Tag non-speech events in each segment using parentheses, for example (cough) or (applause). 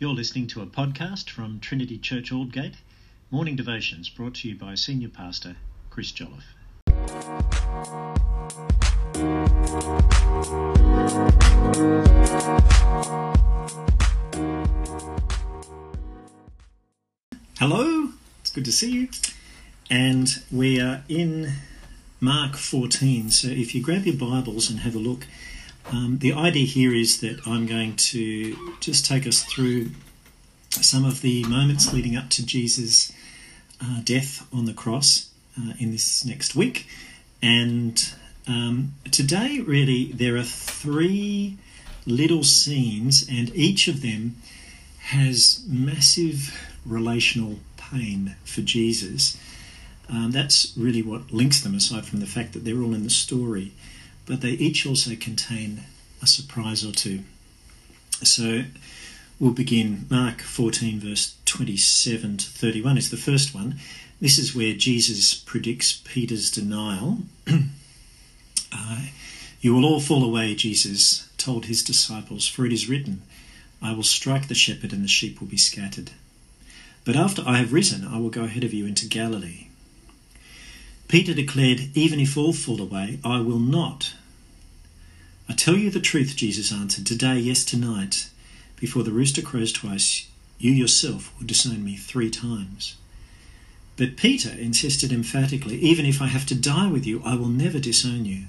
You're listening to a podcast from Trinity Church Aldgate, Morning Devotions brought to you by Senior Pastor Chris Jolliffe. Hello, it's good to see you. And we are in Mark 14. So if you grab your Bibles and have a look, um, the idea here is that I'm going to just take us through some of the moments leading up to Jesus' uh, death on the cross uh, in this next week. And um, today, really, there are three little scenes, and each of them has massive relational pain for Jesus. Um, that's really what links them, aside from the fact that they're all in the story but they each also contain a surprise or two. So we'll begin. Mark 14, verse 27 to 31 is the first one. This is where Jesus predicts Peter's denial. (clears throat) uh, you will all fall away, Jesus told his disciples, for it is written, I will strike the shepherd and the sheep will be scattered. But after I have risen, I will go ahead of you into Galilee. Peter declared, Even if all fall away, I will not. I tell you the truth, Jesus answered, today, yes, tonight, before the rooster crows twice, you yourself will disown me three times. But Peter insisted emphatically, Even if I have to die with you, I will never disown you.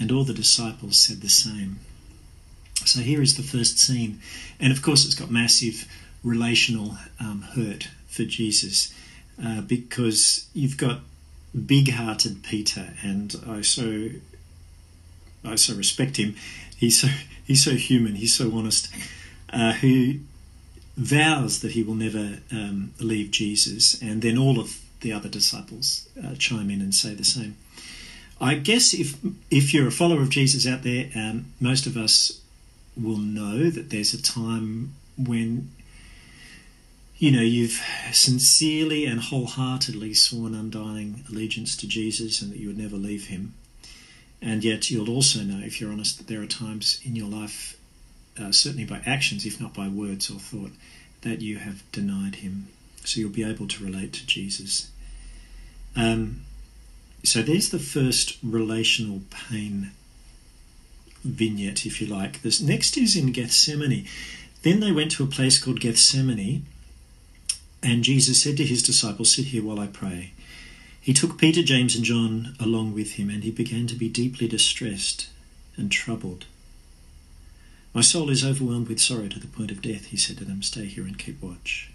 And all the disciples said the same. So here is the first scene. And of course, it's got massive relational um, hurt for Jesus uh, because you've got big hearted Peter, and I so I so respect him. He's so he's so human. He's so honest. Uh, who vows that he will never um, leave Jesus, and then all of the other disciples uh, chime in and say the same. I guess if if you're a follower of Jesus out there, um, most of us will know that there's a time when you know you've sincerely and wholeheartedly sworn undying allegiance to Jesus and that you would never leave him. And yet, you'll also know, if you're honest, that there are times in your life, uh, certainly by actions, if not by words or thought, that you have denied him. So you'll be able to relate to Jesus. Um, so there's the first relational pain vignette, if you like. This next is in Gethsemane. Then they went to a place called Gethsemane, and Jesus said to his disciples, Sit here while I pray. He took Peter, James, and John along with him, and he began to be deeply distressed and troubled. My soul is overwhelmed with sorrow to the point of death, he said to them. Stay here and keep watch.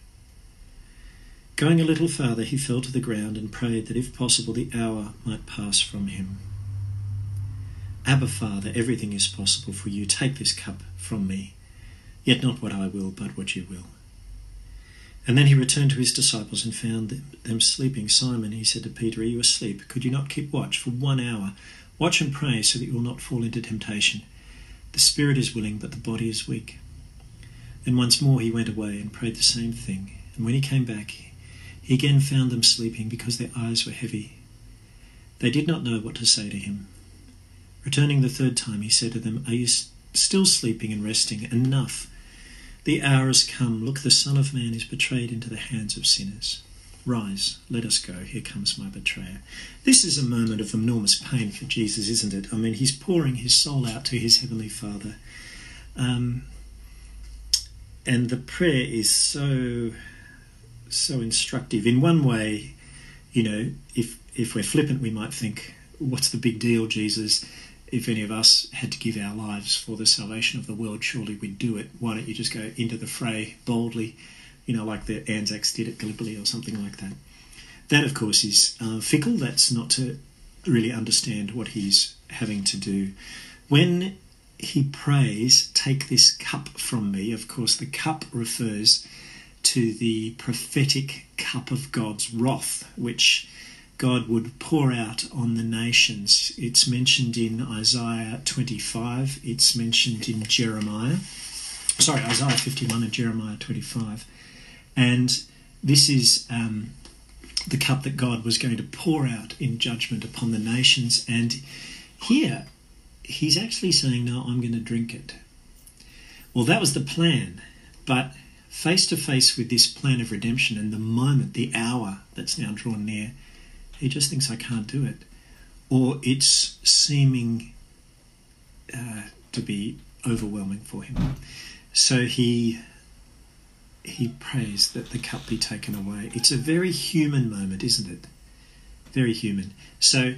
Going a little farther, he fell to the ground and prayed that, if possible, the hour might pass from him. Abba, Father, everything is possible for you. Take this cup from me, yet not what I will, but what you will. And then he returned to his disciples and found them sleeping. Simon, he said to Peter, Are you asleep? Could you not keep watch for one hour? Watch and pray so that you will not fall into temptation. The spirit is willing, but the body is weak. Then once more he went away and prayed the same thing. And when he came back, he again found them sleeping because their eyes were heavy. They did not know what to say to him. Returning the third time, he said to them, Are you still sleeping and resting? Enough! The hour has come. Look, the Son of Man is betrayed into the hands of sinners. Rise, let us go. Here comes my betrayer. This is a moment of enormous pain for Jesus, isn't it? I mean, he's pouring his soul out to his Heavenly Father. Um, and the prayer is so, so instructive. In one way, you know, if, if we're flippant, we might think, what's the big deal, Jesus? If any of us had to give our lives for the salvation of the world, surely we'd do it. Why don't you just go into the fray boldly, you know, like the Anzacs did at Gallipoli or something like that? That, of course, is uh, fickle. That's not to really understand what he's having to do. When he prays, Take this cup from me, of course, the cup refers to the prophetic cup of God's wrath, which God would pour out on the nations. It's mentioned in Isaiah 25, it's mentioned in Jeremiah, sorry, Isaiah 51 and Jeremiah 25. And this is um, the cup that God was going to pour out in judgment upon the nations. And here, he's actually saying, No, I'm going to drink it. Well, that was the plan. But face to face with this plan of redemption and the moment, the hour that's now drawn near, he just thinks, I can't do it. Or it's seeming uh, to be overwhelming for him. So he he prays that the cup be taken away. It's a very human moment, isn't it? Very human. So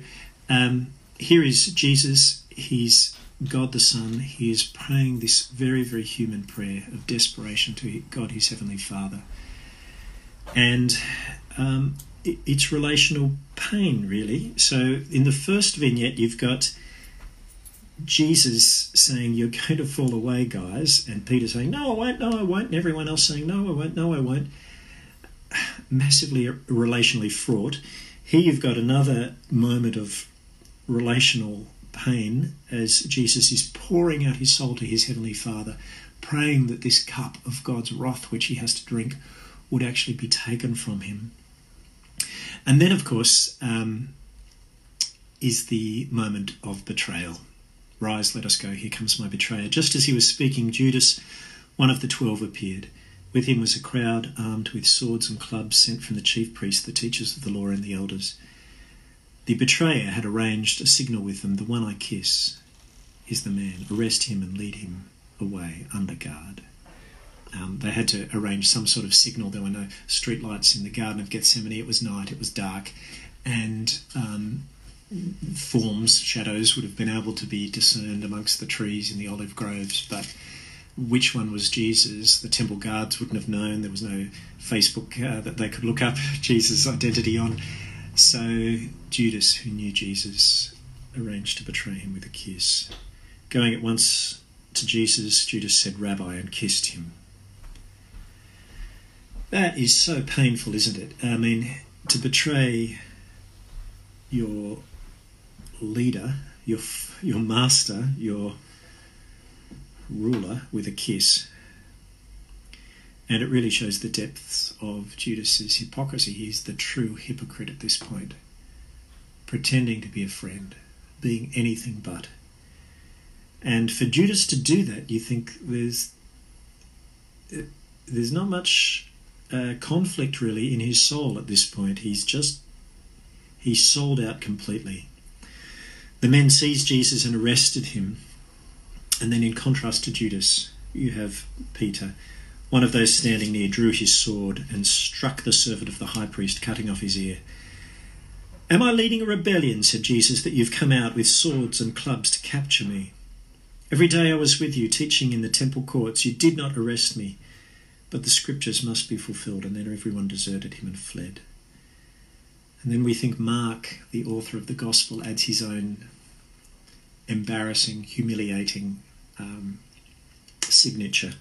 um, here is Jesus. He's God the Son. He is praying this very, very human prayer of desperation to God, his Heavenly Father. And um, it's relational pain, really. So in the first vignette, you've got Jesus saying, You're going to fall away, guys. And Peter saying, No, I won't, no, I won't. And everyone else saying, No, I won't, no, I won't. Massively relationally fraught. Here you've got another moment of relational pain as Jesus is pouring out his soul to his Heavenly Father, praying that this cup of God's wrath, which he has to drink, would actually be taken from him. And then, of course, um, is the moment of betrayal. Rise, let us go. Here comes my betrayer. Just as he was speaking, Judas, one of the twelve, appeared. With him was a crowd armed with swords and clubs sent from the chief priests, the teachers of the law, and the elders. The betrayer had arranged a signal with them. The one I kiss is the man. Arrest him and lead him away under guard. Um, they had to arrange some sort of signal. There were no streetlights in the Garden of Gethsemane. It was night, it was dark, and um, forms, shadows would have been able to be discerned amongst the trees in the olive groves, but which one was Jesus, the temple guards wouldn't have known. There was no Facebook uh, that they could look up (laughs) Jesus' identity on. So Judas, who knew Jesus, arranged to betray him with a kiss. Going at once to Jesus, Judas said, Rabbi, and kissed him. That is so painful, isn't it? I mean, to betray your leader, your your master, your ruler with a kiss. And it really shows the depths of Judas's hypocrisy. He's the true hypocrite at this point, pretending to be a friend, being anything but. And for Judas to do that, you think there's uh, there's not much conflict really in his soul at this point. He's just he's sold out completely. The men seized Jesus and arrested him. And then, in contrast to Judas, you have Peter. One of those standing near drew his sword and struck the servant of the high priest, cutting off his ear. Am I leading a rebellion, said Jesus, that you've come out with swords and clubs to capture me? Every day I was with you, teaching in the temple courts. You did not arrest me, but the scriptures must be fulfilled. And then everyone deserted him and fled. And then we think Mark, the author of the Gospel, adds his own embarrassing, humiliating um, signature.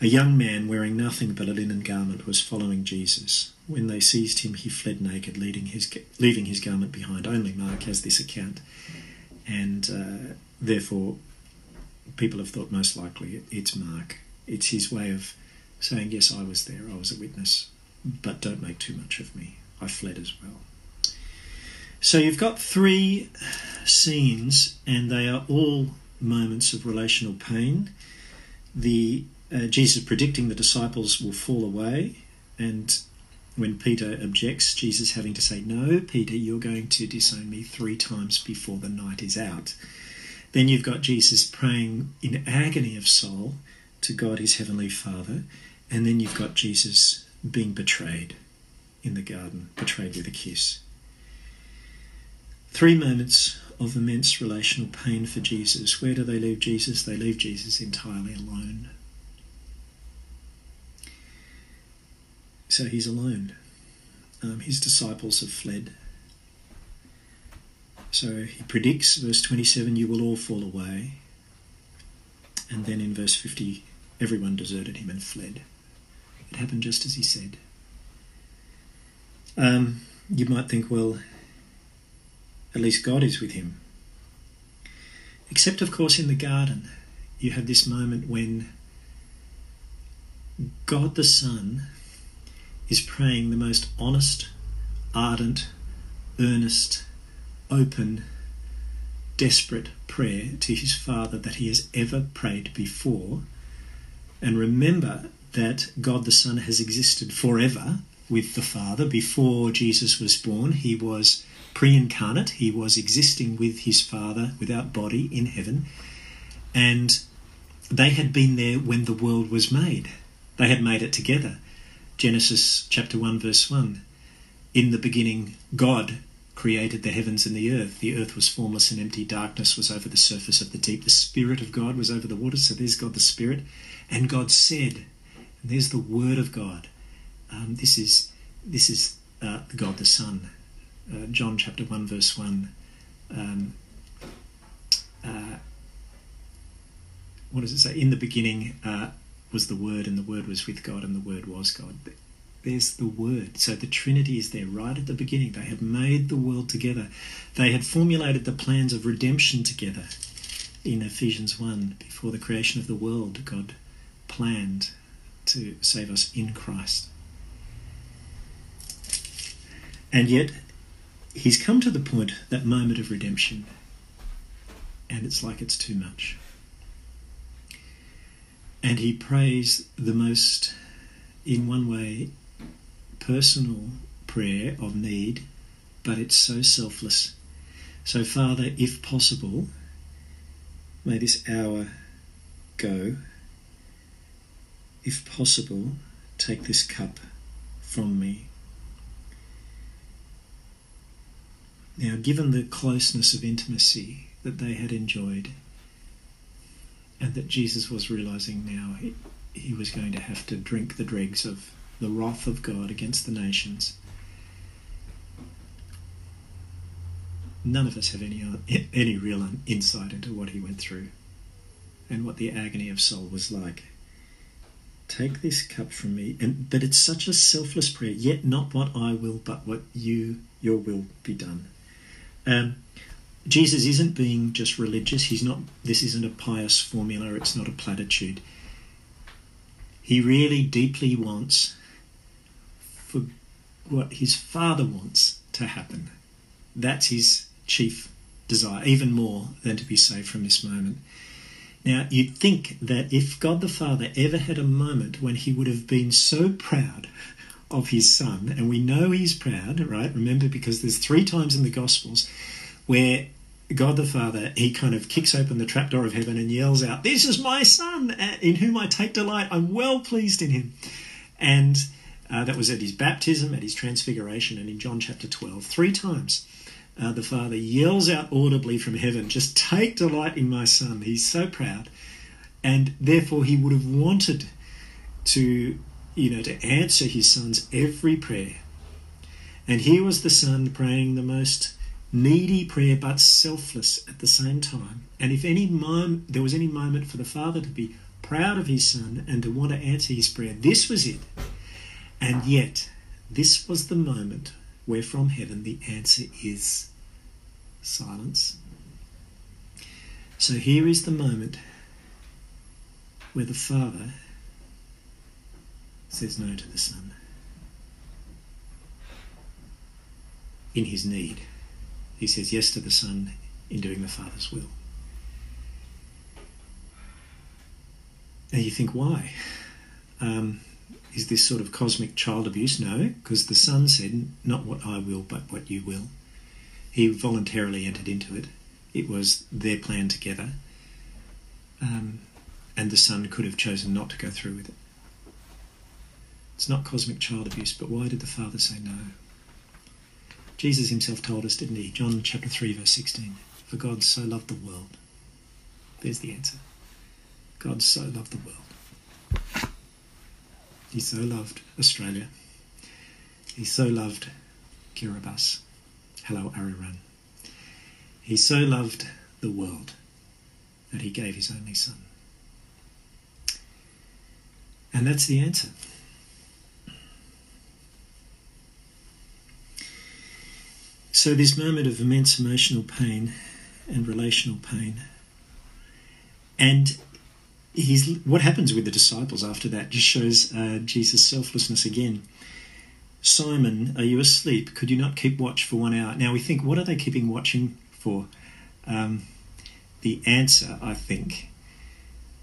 A young man wearing nothing but a linen garment was following Jesus. When they seized him, he fled naked, leaving his, leaving his garment behind. Only Mark has this account, and uh, therefore, people have thought most likely it's Mark. It's his way of saying, Yes, I was there, I was a witness, but don't make too much of me. I fled as well. So you've got three scenes, and they are all moments of relational pain. The uh, Jesus predicting the disciples will fall away, and when Peter objects, Jesus having to say, "No, Peter, you're going to disown me three times before the night is out." Then you've got Jesus praying in agony of soul to God, his heavenly Father, and then you've got Jesus being betrayed in the garden, betrayed with a kiss. Three moments of immense relational pain for Jesus. Where do they leave Jesus? They leave Jesus entirely alone. So he's alone. Um, his disciples have fled. So he predicts, verse 27, you will all fall away. And then in verse 50, everyone deserted him and fled. It happened just as he said. Um, you might think, well, at least God is with him. Except, of course, in the garden, you have this moment when God the Son is praying the most honest, ardent, earnest, open, desperate prayer to his Father that he has ever prayed before. And remember that God the Son has existed forever with the Father. Before Jesus was born, he was pre incarnate, he was existing with his Father without body in heaven. And they had been there when the world was made, they had made it together. Genesis chapter 1, verse 1. In the beginning, God created the heavens and the earth. The earth was formless and empty. Darkness was over the surface of the deep. The Spirit of God was over the waters. So there's God the Spirit. And God said, and there's the Word of God. Um, this is this is uh, God the Son. Uh, John chapter 1, verse 1. Um, uh, what does it say? In the beginning uh, was the Word, and the Word was with God, and the Word was God there's the Word. So the Trinity is there right at the beginning. They had made the world together, they had formulated the plans of redemption together. In Ephesians 1, before the creation of the world, God planned to save us in Christ. And yet, he's come to the point, that moment of redemption, and it's like it's too much. And he prays the most, in one way, personal prayer of need, but it's so selfless. So, Father, if possible, may this hour go. If possible, take this cup from me. Now, given the closeness of intimacy that they had enjoyed, and that Jesus was realizing now he, he was going to have to drink the dregs of the wrath of God against the nations. None of us have any any real insight into what he went through and what the agony of soul was like. Take this cup from me, and but it's such a selfless prayer. Yet not what I will, but what you your will be done. Um, Jesus isn't being just religious. He's not. This isn't a pious formula. It's not a platitude. He really deeply wants for what his father wants to happen. That's his chief desire, even more than to be saved from this moment. Now, you'd think that if God the Father ever had a moment when he would have been so proud of his son, and we know he's proud, right? Remember, because there's three times in the Gospels where God the Father, he kind of kicks open the trapdoor of heaven and yells out, This is my son in whom I take delight. I'm well pleased in him. And uh, that was at his baptism, at his transfiguration, and in John chapter 12. Three times uh, the Father yells out audibly from heaven, Just take delight in my Son. He's so proud. And therefore, he would have wanted to, you know, to answer his Son's every prayer. And here was the Son praying the most needy prayer, but selfless at the same time. And if any moment, there was any moment for the Father to be proud of his Son and to want to answer his prayer, this was it. And yet, this was the moment where from heaven the answer is silence. So here is the moment where the Father says no to the Son in his need. He says yes to the Son in doing the Father's will. Now you think, why? Um, is this sort of cosmic child abuse? No, because the Son said, Not what I will, but what you will. He voluntarily entered into it. It was their plan together. Um, and the Son could have chosen not to go through with it. It's not cosmic child abuse, but why did the Father say no? Jesus himself told us, didn't he? John chapter 3, verse 16. For God so loved the world. There's the answer. God so loved the world he so loved Australia. He so loved Kiribati. Hello, Araran. He so loved the world that he gave his only son. And that's the answer. So, this moment of immense emotional pain and relational pain, and he's what happens with the disciples after that just shows uh, Jesus' selflessness again. Simon, are you asleep? Could you not keep watch for one hour? Now we think, what are they keeping watching for? Um, the answer, I think,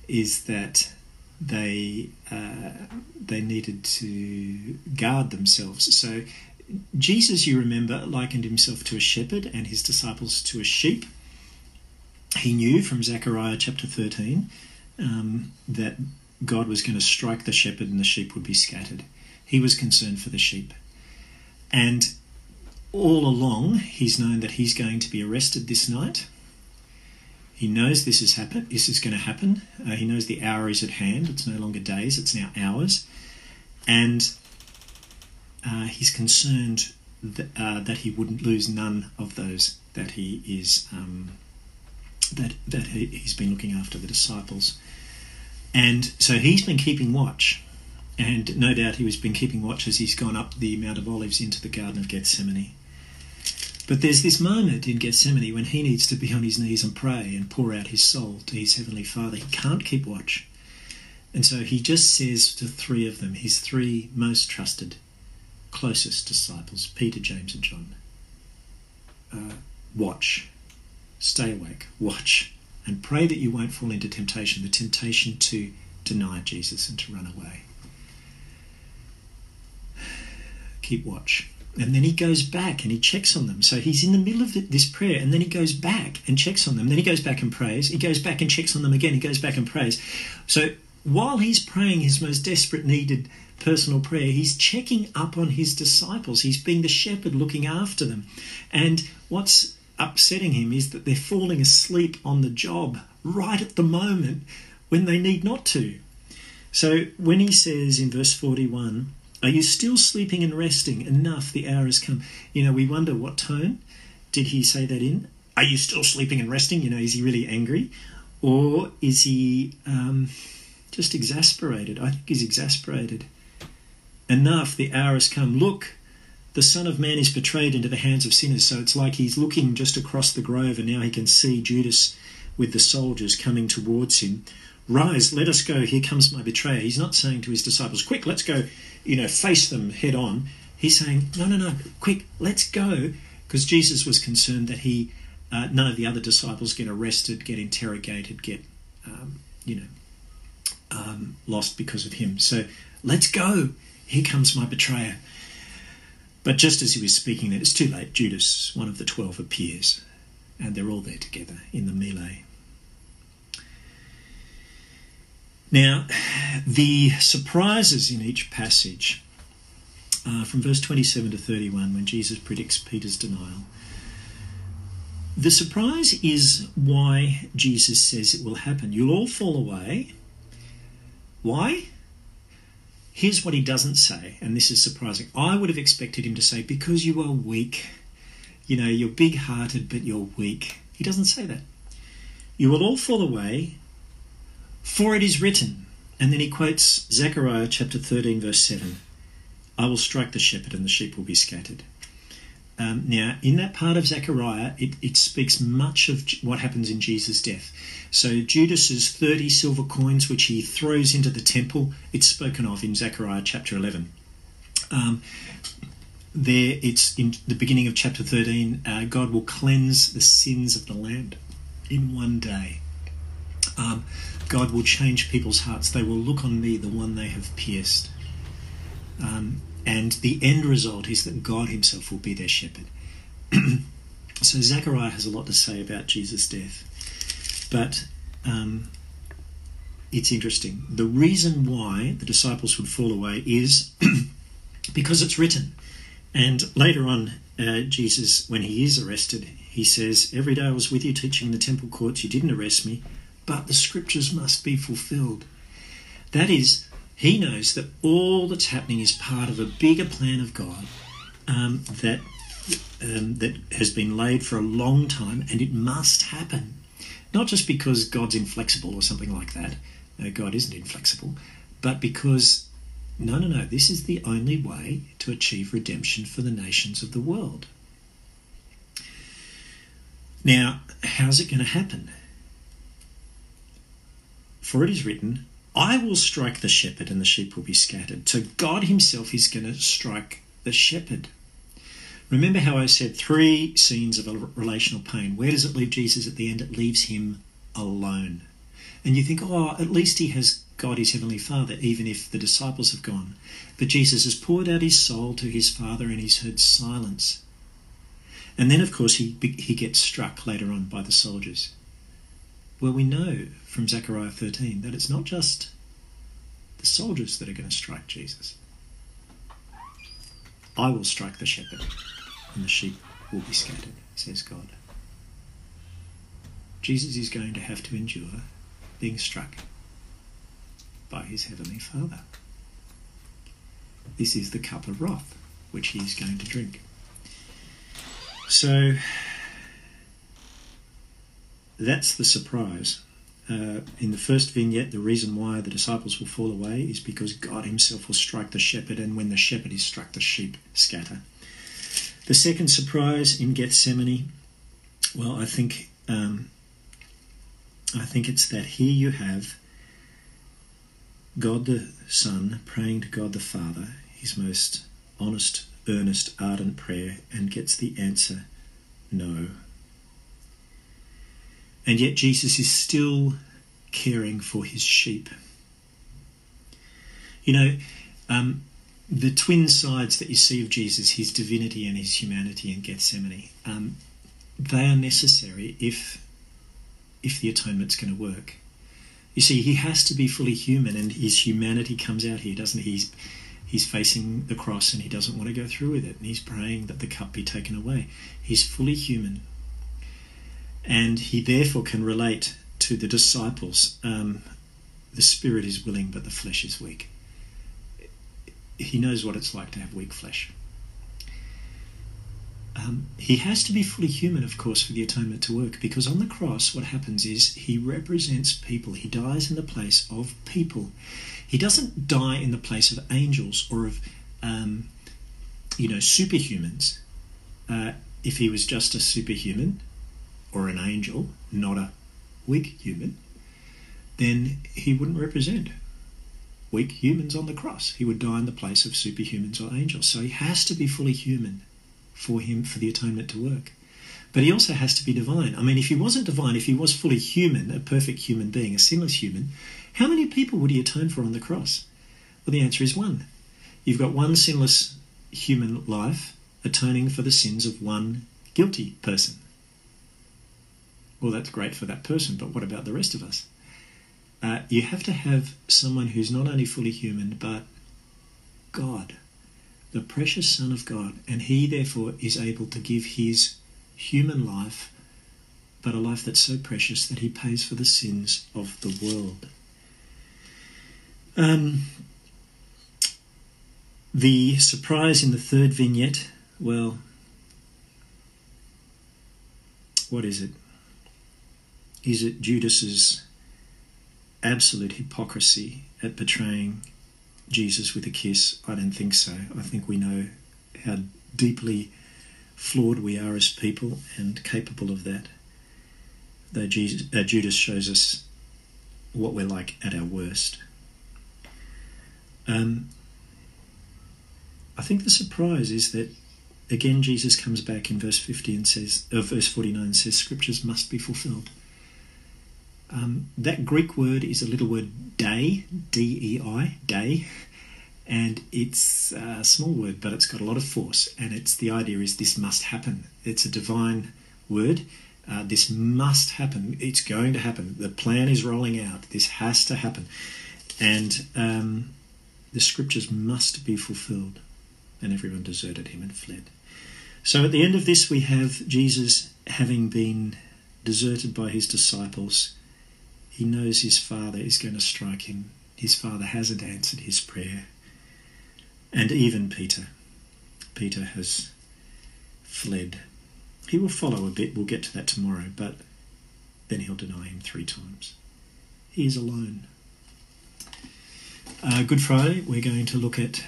is that they uh, they needed to guard themselves. So Jesus, you remember, likened himself to a shepherd and his disciples to a sheep. He knew from Zechariah chapter 13 um, that God was going to strike the shepherd and the sheep would be scattered. He was concerned for the sheep. And all along, he's known that he's going to be arrested this night. He knows this is happen. This is going to happen. Uh, he knows the hour is at hand. It's no longer days; it's now hours, and uh, he's concerned that, uh, that he wouldn't lose none of those that he is um, that that he, he's been looking after the disciples, and so he's been keeping watch, and no doubt he has been keeping watch as he's gone up the Mount of Olives into the Garden of Gethsemane. But there's this moment in Gethsemane when he needs to be on his knees and pray and pour out his soul to his heavenly Father. He can't keep watch. And so he just says to three of them, his three most trusted, closest disciples, Peter, James, and John, uh, watch, stay awake, watch, and pray that you won't fall into temptation, the temptation to deny Jesus and to run away. (sighs) Keep watch. And then he goes back and he checks on them. So he's in the middle of this prayer and then he goes back and checks on them. Then he goes back and prays. He goes back and checks on them again. He goes back and prays. So while he's praying his most desperate, needed personal prayer, he's checking up on his disciples. He's being the shepherd looking after them. And what's upsetting him is that they're falling asleep on the job right at the moment when they need not to. So when he says in verse 41, are you still sleeping and resting? Enough, the hour has come. You know, we wonder what tone did he say that in? Are you still sleeping and resting? You know, is he really angry? Or is he um, just exasperated? I think he's exasperated. Enough, the hour has come. Look, the Son of Man is betrayed into the hands of sinners. So it's like he's looking just across the grove and now he can see Judas with the soldiers coming towards him. Rise, let us go. Here comes my betrayer. He's not saying to his disciples, Quick, let's go you know, face them head on. He's saying, no, no, no, quick, let's go, because Jesus was concerned that he, uh, none of the other disciples get arrested, get interrogated, get, um, you know, um, lost because of him. So let's go. Here comes my betrayer. But just as he was speaking, that it's too late. Judas, one of the twelve, appears, and they're all there together in the melee. Now, the surprises in each passage, uh, from verse 27 to 31, when Jesus predicts Peter's denial, the surprise is why Jesus says it will happen. You'll all fall away. Why? Here's what he doesn't say, and this is surprising. I would have expected him to say, Because you are weak. You know, you're big hearted, but you're weak. He doesn't say that. You will all fall away, for it is written, and then he quotes Zechariah chapter 13, verse 7 I will strike the shepherd, and the sheep will be scattered. Um, now, in that part of Zechariah, it, it speaks much of what happens in Jesus' death. So, Judas's 30 silver coins, which he throws into the temple, it's spoken of in Zechariah chapter 11. Um, there, it's in the beginning of chapter 13, uh, God will cleanse the sins of the land in one day. Um, God will change people's hearts. They will look on me, the one they have pierced. Um, and the end result is that God Himself will be their shepherd. (clears throat) so Zechariah has a lot to say about Jesus' death. But um, it's interesting. The reason why the disciples would fall away is (clears throat) because it's written. And later on, uh, Jesus, when he is arrested, he says, Every day I was with you teaching in the temple courts, you didn't arrest me but the scriptures must be fulfilled. That is, he knows that all that's happening is part of a bigger plan of God um, that um, that has been laid for a long time, and it must happen. Not just because God's inflexible or something like that. No, God isn't inflexible, but because no, no, no. This is the only way to achieve redemption for the nations of the world. Now, how's it going to happen? For it is written, I will strike the shepherd and the sheep will be scattered. So God Himself is going to strike the shepherd. Remember how I said three scenes of relational pain. Where does it leave Jesus at the end? It leaves him alone. And you think, oh, at least he has God his heavenly Father, even if the disciples have gone. But Jesus has poured out his soul to his Father and he's heard silence. And then, of course, he, he gets struck later on by the soldiers. Well, we know from Zechariah 13 that it's not just the soldiers that are going to strike Jesus. I will strike the shepherd, and the sheep will be scattered, says God. Jesus is going to have to endure being struck by his heavenly Father. This is the cup of wrath which he is going to drink. So that's the surprise. Uh, in the first vignette, the reason why the disciples will fall away is because God Himself will strike the shepherd, and when the shepherd is struck, the sheep scatter. The second surprise in Gethsemane, well, I think um, I think it's that here you have God the Son praying to God the Father, his most honest, earnest, ardent prayer, and gets the answer no. And yet Jesus is still caring for his sheep. You know, um, the twin sides that you see of Jesus, his divinity and his humanity in Gethsemane, um, they are necessary if if the atonement's going to work. You see, he has to be fully human, and his humanity comes out here, doesn't he? He's, he's facing the cross and he doesn't want to go through with it, and he's praying that the cup be taken away. He's fully human, and he therefore can relate to the disciples um, the spirit is willing, but the flesh is weak. He knows what it's like to have weak flesh. Um, he has to be fully human, of course, for the atonement to work, because on the cross, what happens is he represents people. He dies in the place of people. He doesn't die in the place of angels or of, um, you know, superhumans. Uh, if he was just a superhuman or an angel, not a weak human, then he wouldn't represent weak humans on the cross. He would die in the place of superhumans or angels. So he has to be fully human for him for the atonement to work. But he also has to be divine. I mean, if he wasn't divine, if he was fully human, a perfect human being, a sinless human, how many people would he atone for on the cross? Well, the answer is one. You've got one sinless human life atoning for the sins of one guilty person. Well, that's great for that person, but what about the rest of us? Uh, you have to have someone who's not only fully human, but God the precious Son of God, and he therefore is able to give his human life, but a life that's so precious that he pays for the sins of the world. Um, the surprise in the third vignette, well, what is it? Is it Judas's absolute hypocrisy at betraying Jesus with a kiss? I don't think so. I think we know how deeply flawed we are as people and capable of that. Though Jesus, uh, Judas shows us what we're like at our worst. Um, I think the surprise is that again Jesus comes back in verse 50 and says, uh, verse 49 says, Scriptures must be fulfilled. Um, that Greek word is a little word dei, D E I, dei, and it's a small word, but it's got a lot of force. And it's the idea is this must happen. It's a divine word. Uh, this must happen. It's going to happen. The plan is rolling out. This has to happen, and um, the scriptures must be fulfilled. And everyone deserted him and fled. So at the end of this, we have Jesus having been deserted by his disciples he knows his father is going to strike him. His father hasn't answered his prayer. And even Peter. Peter has fled. He will follow a bit, we'll get to that tomorrow, but then he'll deny him three times. He is alone. Uh, Good Friday, we're going to look at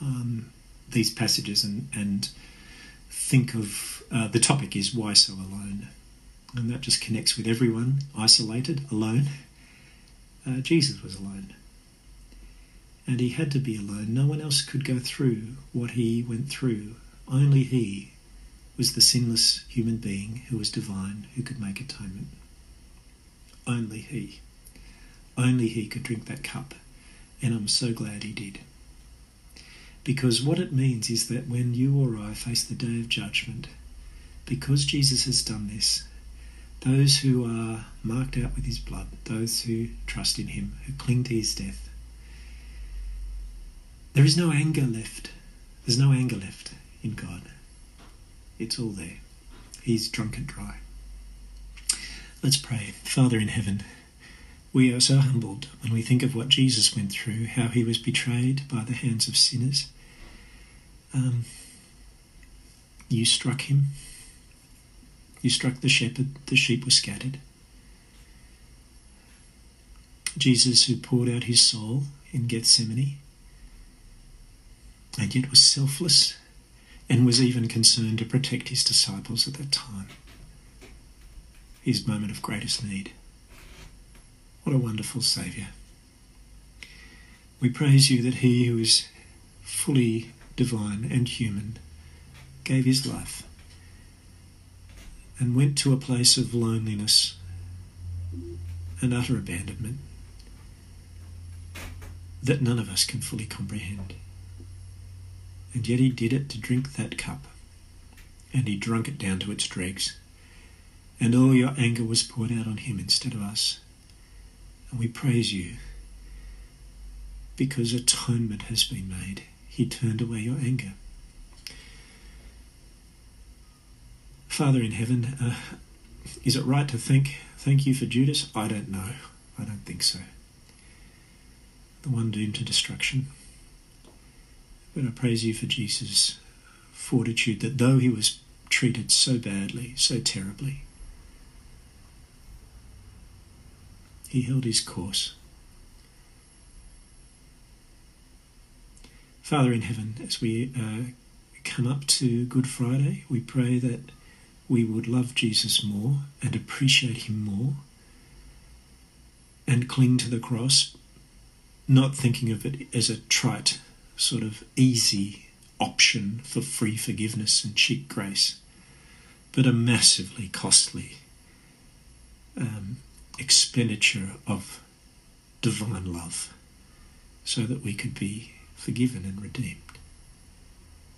um, these passages and, and think of uh, the topic is why so alone and that just connects with everyone isolated, alone. Uh, Jesus was alone. And he had to be alone. No one else could go through what he went through. Only he was the sinless human being who was divine, who could make atonement. Only he. only he could drink that cup. And I'm so glad he did. Because what it means is that when you or I face the day of judgment, because Jesus has done this, those who are marked out with his blood, those who trust in him, who cling to his death, there is no anger left. There's no anger left in God. It's all there. He's drunk and dry. Let's pray. Father in heaven, we are so humbled when we think of what Jesus went through, how he was betrayed by the hands of sinners. Um, you struck him. You struck the shepherd, the sheep were scattered. Jesus, who poured out his soul in Gethsemane, and yet was selfless and was even concerned to protect his disciples at that time, his moment of greatest need. What a wonderful Saviour. We praise you that he who is fully divine and human gave his life and went to a place of loneliness and utter abandonment that none of us can fully comprehend. And yet he did it to drink that cup, and he drank it down to its dregs. And all your anger was poured out on him instead of us. And we praise you because atonement has been made. He turned away your anger. Father in heaven, uh, is it right to thank thank you for Judas? I don't know. I don't think so. The one doomed to destruction. But I praise you for Jesus' fortitude that though he was treated so badly, so terribly, he held his course. Father in heaven, as we uh, come up to Good Friday, we pray that we would love Jesus more and appreciate him more and cling to the cross, not thinking of it as a trite sort of easy option for free forgiveness and cheap grace, but a massively costly um, expenditure of divine love so that we could be forgiven and redeemed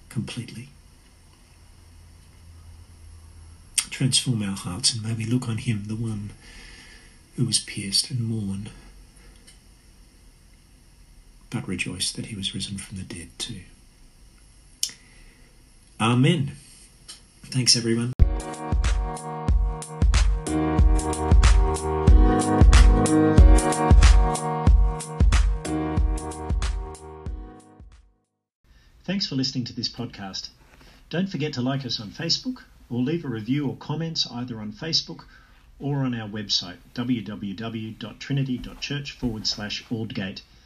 completely. Transform our hearts and may we look on Him, the one who was pierced and mourn but rejoice that he was risen from the dead too. Amen. Thanks, everyone. Thanks for listening to this podcast. Don't forget to like us on Facebook or leave a review or comments either on Facebook or on our website www.trinity.church forward slash Aldgate